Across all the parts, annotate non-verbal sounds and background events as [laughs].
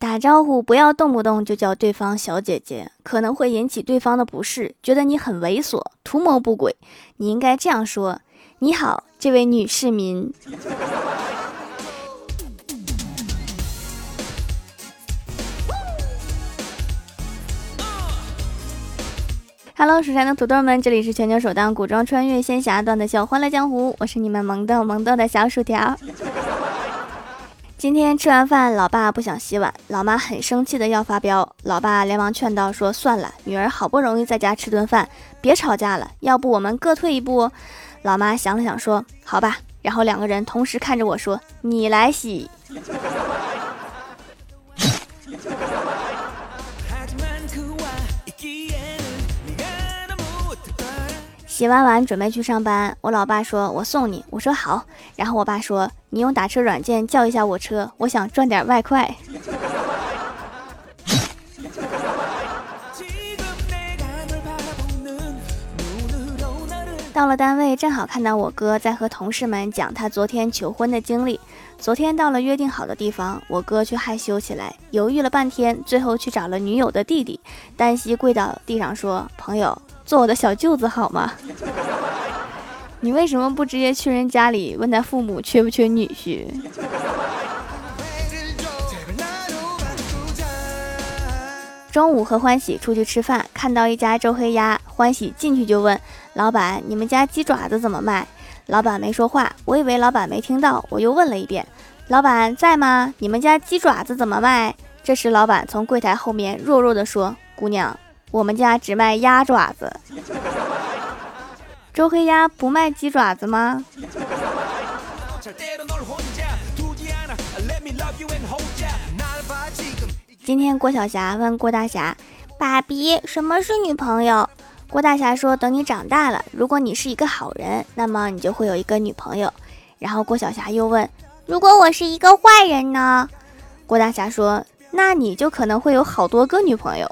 打招呼不要动不动就叫对方小姐姐，可能会引起对方的不适，觉得你很猥琐、图谋不轨。你应该这样说：“你好，这位女市民。” Hello，蜀山的土豆们，这里是全球首档古装穿越仙侠段的《小欢乐江湖》，我是你们萌豆萌豆的小薯条。今天吃完饭，老爸不想洗碗，老妈很生气的要发飙，老爸连忙劝道：“说算了，女儿好不容易在家吃顿饭，别吵架了，要不我们各退一步。”老妈想了想说：“好吧。”然后两个人同时看着我说：“你来洗。”洗完碗准备去上班，我老爸说：“我送你。”我说：“好。”然后我爸说：“你用打车软件叫一下我车，我想赚点外快。” [laughs] 到了单位，正好看到我哥在和同事们讲他昨天求婚的经历。昨天到了约定好的地方，我哥却害羞起来，犹豫了半天，最后去找了女友的弟弟，单膝跪到地上说：“朋友。”做我的小舅子好吗？[laughs] 你为什么不直接去人家里问他父母缺不缺女婿？中午和欢喜出去吃饭，看到一家周黑鸭，欢喜进去就问老板：“你们家鸡爪子怎么卖？”老板没说话，我以为老板没听到，我又问了一遍：“老板在吗？你们家鸡爪子怎么卖？”这时老板从柜台后面弱弱的说：“姑娘。”我们家只卖鸭爪子，周黑鸭不卖鸡爪子吗？今天郭晓霞问郭大侠：“爸比，什么是女朋友？”郭大侠说：“等你长大了，如果你是一个好人，那么你就会有一个女朋友。”然后郭晓霞又问：“如果我是一个坏人呢？”郭大侠说：“那你就可能会有好多个女朋友。”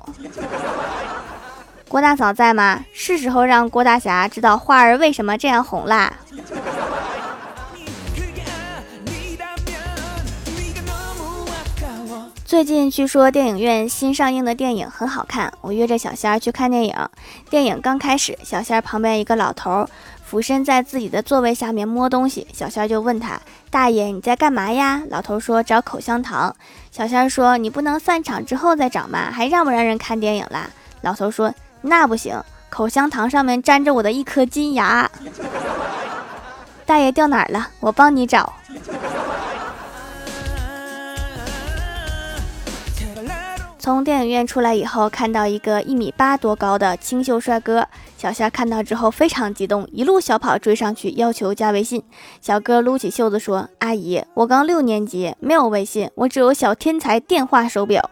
郭大嫂在吗？是时候让郭大侠知道花儿为什么这样红啦。最近据说电影院新上映的电影很好看，我约着小仙儿去看电影。电影刚开始，小仙儿旁边一个老头俯身在自己的座位下面摸东西，小仙儿就问他：“大爷，你在干嘛呀？”老头说：“找口香糖。”小仙儿说：“你不能散场之后再找吗？还让不让人看电影啦？”老头说。那不行，口香糖上面粘着我的一颗金牙。大爷掉哪儿了？我帮你找。从电影院出来以后，看到一个一米八多高的清秀帅哥，小夏看到之后非常激动，一路小跑追上去要求加微信。小哥撸起袖子说：“阿姨，我刚六年级，没有微信，我只有小天才电话手表。”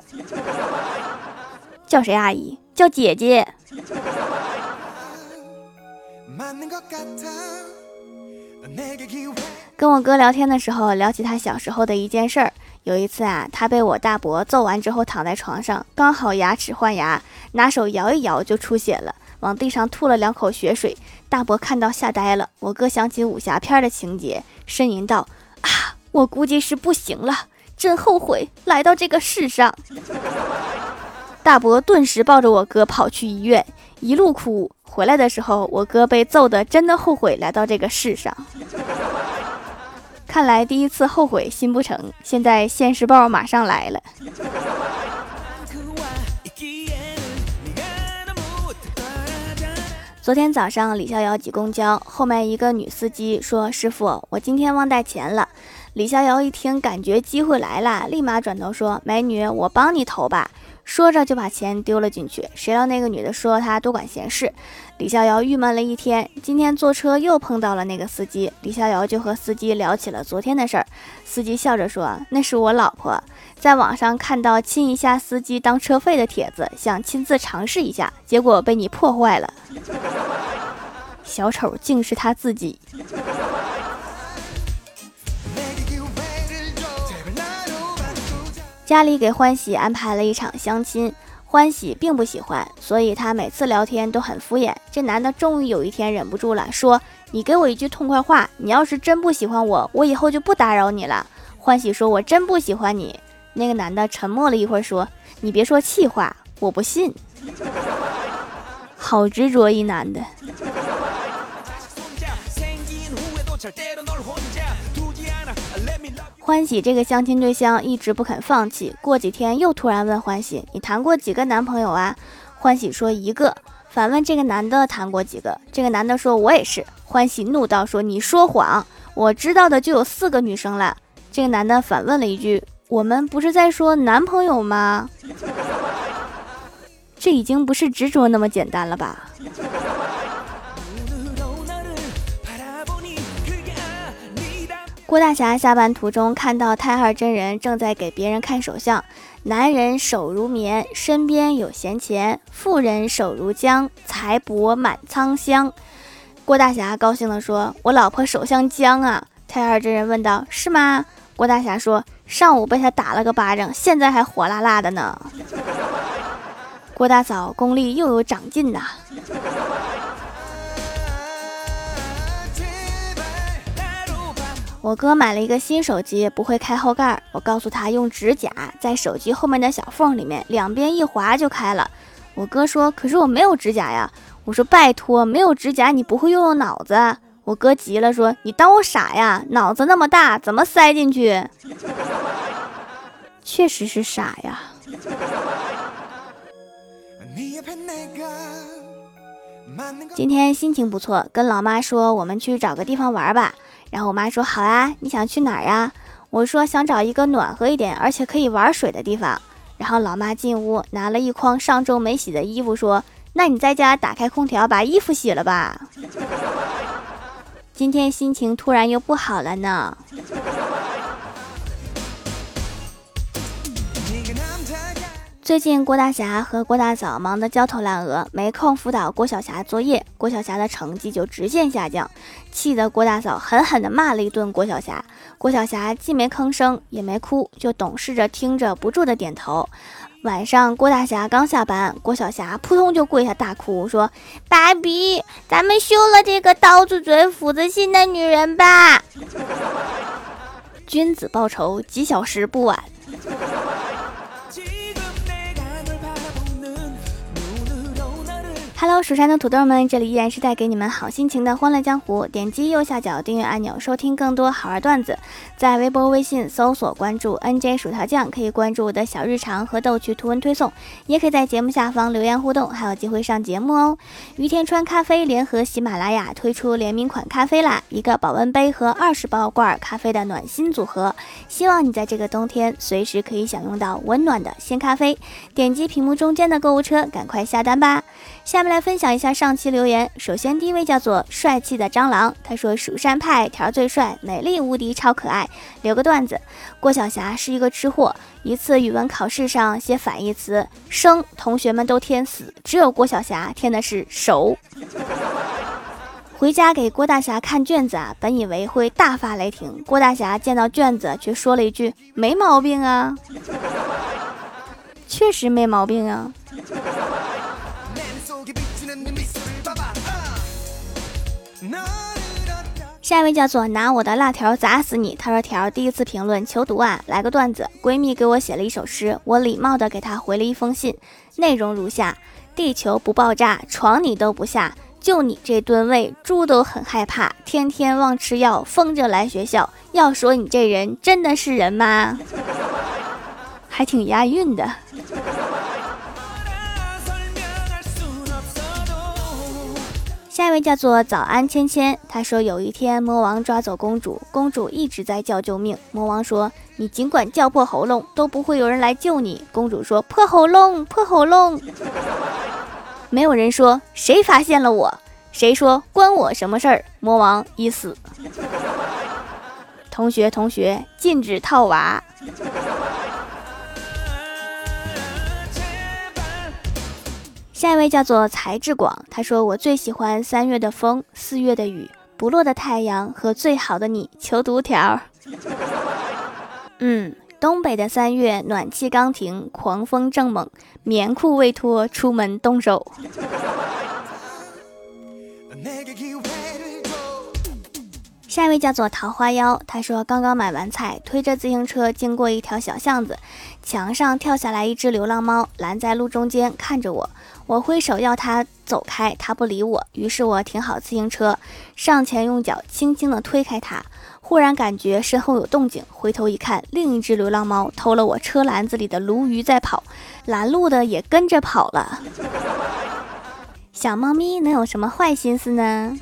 [laughs] 叫谁阿姨？叫姐姐。跟我哥聊天的时候，聊起他小时候的一件事儿。有一次啊，他被我大伯揍完之后躺在床上，刚好牙齿换牙，拿手摇一摇就出血了，往地上吐了两口血水。大伯看到吓呆了。我哥想起武侠片的情节，呻吟道：“啊，我估计是不行了，真后悔来到这个世上。”大伯顿时抱着我哥跑去医院，一路哭。回来的时候，我哥被揍的真的后悔来到这个世上。看来第一次后悔心不成，现在现世报马上来了。昨天早上，李逍遥挤公交，后面一个女司机说：“师傅，我今天忘带钱了。”李逍遥一听，感觉机会来了，立马转头说：“美女，我帮你投吧。”说着就把钱丢了进去，谁料那个女的说他多管闲事。李逍遥郁闷了一天，今天坐车又碰到了那个司机，李逍遥就和司机聊起了昨天的事儿。司机笑着说：“那是我老婆，在网上看到亲一下司机当车费的帖子，想亲自尝试一下，结果被你破坏了。[laughs] 小丑竟是他自己。”家里给欢喜安排了一场相亲，欢喜并不喜欢，所以他每次聊天都很敷衍。这男的终于有一天忍不住了，说：“你给我一句痛快话，你要是真不喜欢我，我以后就不打扰你了。”欢喜说：“我真不喜欢你。”那个男的沉默了一会儿，说：“你别说气话，我不信。”好执着一男的。欢喜这个相亲对象一直不肯放弃，过几天又突然问欢喜：“你谈过几个男朋友啊？”欢喜说：“一个。”反问这个男的谈过几个？这个男的说：“我也是。”欢喜怒道：“说你说谎，我知道的就有四个女生了。”这个男的反问了一句：“我们不是在说男朋友吗？”这已经不是执着那么简单了吧？郭大侠下班途中看到太二真人正在给别人看手相，男人手如棉，身边有闲钱；富人手如浆，财帛满仓箱。郭大侠高兴地说：“我老婆手像浆啊！”太二真人问道：“是吗？”郭大侠说：“上午被他打了个巴掌，现在还火辣辣的呢。[laughs] ”郭大嫂功力又有长进呐。我哥买了一个新手机，不会开后盖。我告诉他用指甲在手机后面的小缝里面两边一划就开了。我哥说：“可是我没有指甲呀。”我说：“拜托，没有指甲你不会用用脑子？”我哥急了说：“你当我傻呀？脑子那么大，怎么塞进去？”确实是傻呀。今天心情不错，跟老妈说我们去找个地方玩吧。然后我妈说好啊，你想去哪儿呀？我说想找一个暖和一点，而且可以玩水的地方。然后老妈进屋拿了一筐上周没洗的衣服，说：“那你在家打开空调把衣服洗了吧。[laughs] ”今天心情突然又不好了呢。最近郭大侠和郭大嫂忙得焦头烂额，没空辅导郭晓霞作业，郭晓霞的成绩就直线下降，气得郭大嫂狠狠地骂了一顿郭晓霞。郭晓霞既没吭声，也没哭，就懂事着听着，不住的点头。晚上郭大侠刚下班，郭晓霞扑通就跪下大哭，说：“爸比，咱们休了这个刀子嘴斧子心的女人吧，君子报仇，几小时不晚。” Hello，蜀山的土豆们，这里依然是带给你们好心情的欢乐江湖。点击右下角订阅按钮，收听更多好玩段子。在微博、微信搜索关注 NJ 薯条酱，可以关注我的小日常和逗趣图文推送，也可以在节目下方留言互动，还有机会上节目哦。于田川咖啡联合喜马拉雅推出联名款咖啡啦，一个保温杯和二十包罐咖啡的暖心组合，希望你在这个冬天随时可以享用到温暖的鲜咖啡。点击屏幕中间的购物车，赶快下单吧。下面来分享一下上期留言。首先，第一位叫做帅气的蟑螂，他说：“蜀山派条最帅，美丽无敌，超可爱。”留个段子：郭晓霞是一个吃货。一次语文考试上写反义词“生”，同学们都填死，只有郭晓霞填的是“熟”。回家给郭大侠看卷子啊，本以为会大发雷霆，郭大侠见到卷子却说了一句：“没毛病啊。”确实没毛病啊。下一位叫做拿我的辣条砸死你。他说条第一次评论求读啊，来个段子。闺蜜给我写了一首诗，我礼貌的给她回了一封信，内容如下：地球不爆炸，床你都不下，就你这吨位，猪都很害怕。天天忘吃药，疯着来学校。要说你这人真的是人吗？还挺押韵的。下一位叫做早安芊芊，他说有一天魔王抓走公主，公主一直在叫救命。魔王说：“你尽管叫破喉咙，都不会有人来救你。”公主说：“破喉咙，破喉咙。[laughs] ”没有人说谁发现了我，谁说关我什么事儿？魔王已死。同学，同学，禁止套娃。下一位叫做才智广，他说：“我最喜欢三月的风，四月的雨，不落的太阳和最好的你。”求读条。[laughs] 嗯，东北的三月，暖气刚停，狂风正猛，棉裤未脱，出门冻手。下一位叫做桃花妖，他说刚刚买完菜，推着自行车经过一条小巷子，墙上跳下来一只流浪猫，拦在路中间看着我。我挥手要他走开，他不理我。于是我停好自行车，上前用脚轻轻地推开他。忽然感觉身后有动静，回头一看，另一只流浪猫偷了我车篮子里的鲈鱼在跑，拦路的也跟着跑了。[laughs] 小猫咪能有什么坏心思呢？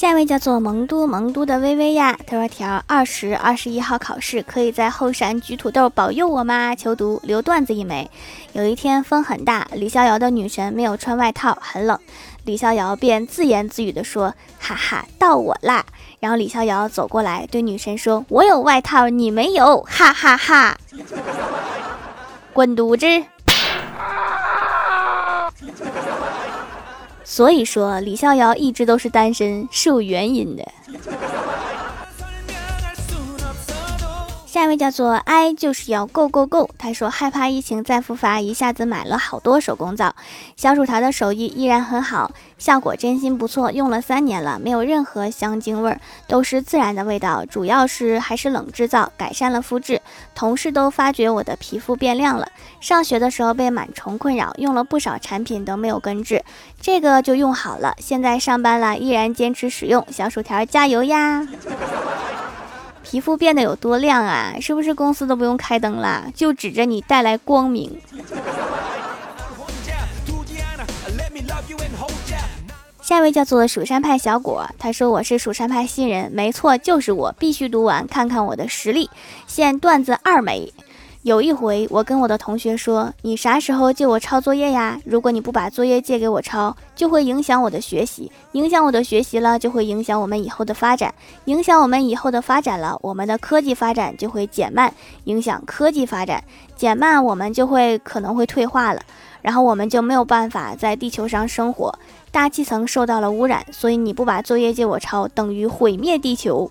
下一位叫做蒙都蒙都的微微呀，他说：“条二十二十一号考试可以在后山举土豆保佑我吗？求读留段子一枚。有一天风很大，李逍遥的女神没有穿外套，很冷，李逍遥便自言自语的说：哈哈，到我啦！然后李逍遥走过来对女神说：我有外套，你没有，哈哈哈！[laughs] 滚犊子！”所以说，李逍遥一直都是单身，是有原因的。下一位叫做 I，就是要 Go Go Go。他说害怕疫情再复发，一下子买了好多手工皂。小薯条的手艺依然很好，效果真心不错，用了三年了，没有任何香精味儿，都是自然的味道。主要是还是冷制皂，改善了肤质。同事都发觉我的皮肤变亮了。上学的时候被螨虫困扰，用了不少产品都没有根治，这个就用好了。现在上班了，依然坚持使用。小薯条加油呀！皮肤变得有多亮啊？是不是公司都不用开灯了，就指着你带来光明？下一位叫做蜀山派小果，他说我是蜀山派新人，没错，就是我，必须读完，看看我的实力。现段子二枚。有一回，我跟我的同学说：“你啥时候借我抄作业呀？如果你不把作业借给我抄，就会影响我的学习，影响我的学习了，就会影响我们以后的发展，影响我们以后的发展了，我们的科技发展就会减慢，影响科技发展减慢，我们就会可能会退化了，然后我们就没有办法在地球上生活，大气层受到了污染，所以你不把作业借我抄，等于毁灭地球。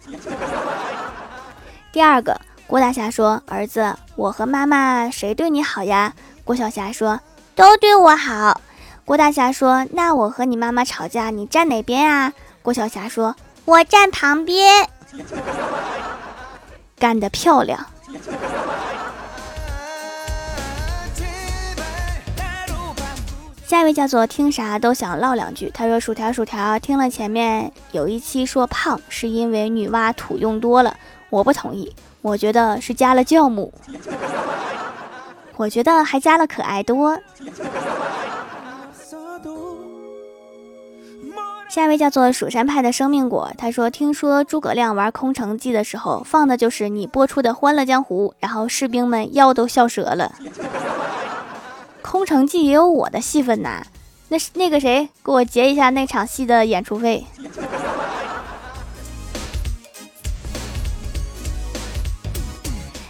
第二个。”郭大侠说：“儿子，我和妈妈谁对你好呀？”郭小霞说：“都对我好。”郭大侠说：“那我和你妈妈吵架，你站哪边啊？”郭小霞说：“我站旁边。”干得漂亮！下一位叫做听啥都想唠两句。他说：“薯条薯条，听了前面有一期说胖是因为女娲土用多了，我不同意。”我觉得是加了酵母，我觉得还加了可爱多。下一位叫做蜀山派的生命果，他说：“听说诸葛亮玩空城计的时候，放的就是你播出的《欢乐江湖》，然后士兵们腰都笑折了。空城计也有我的戏份呐，那是那个谁给我结一下那场戏的演出费。”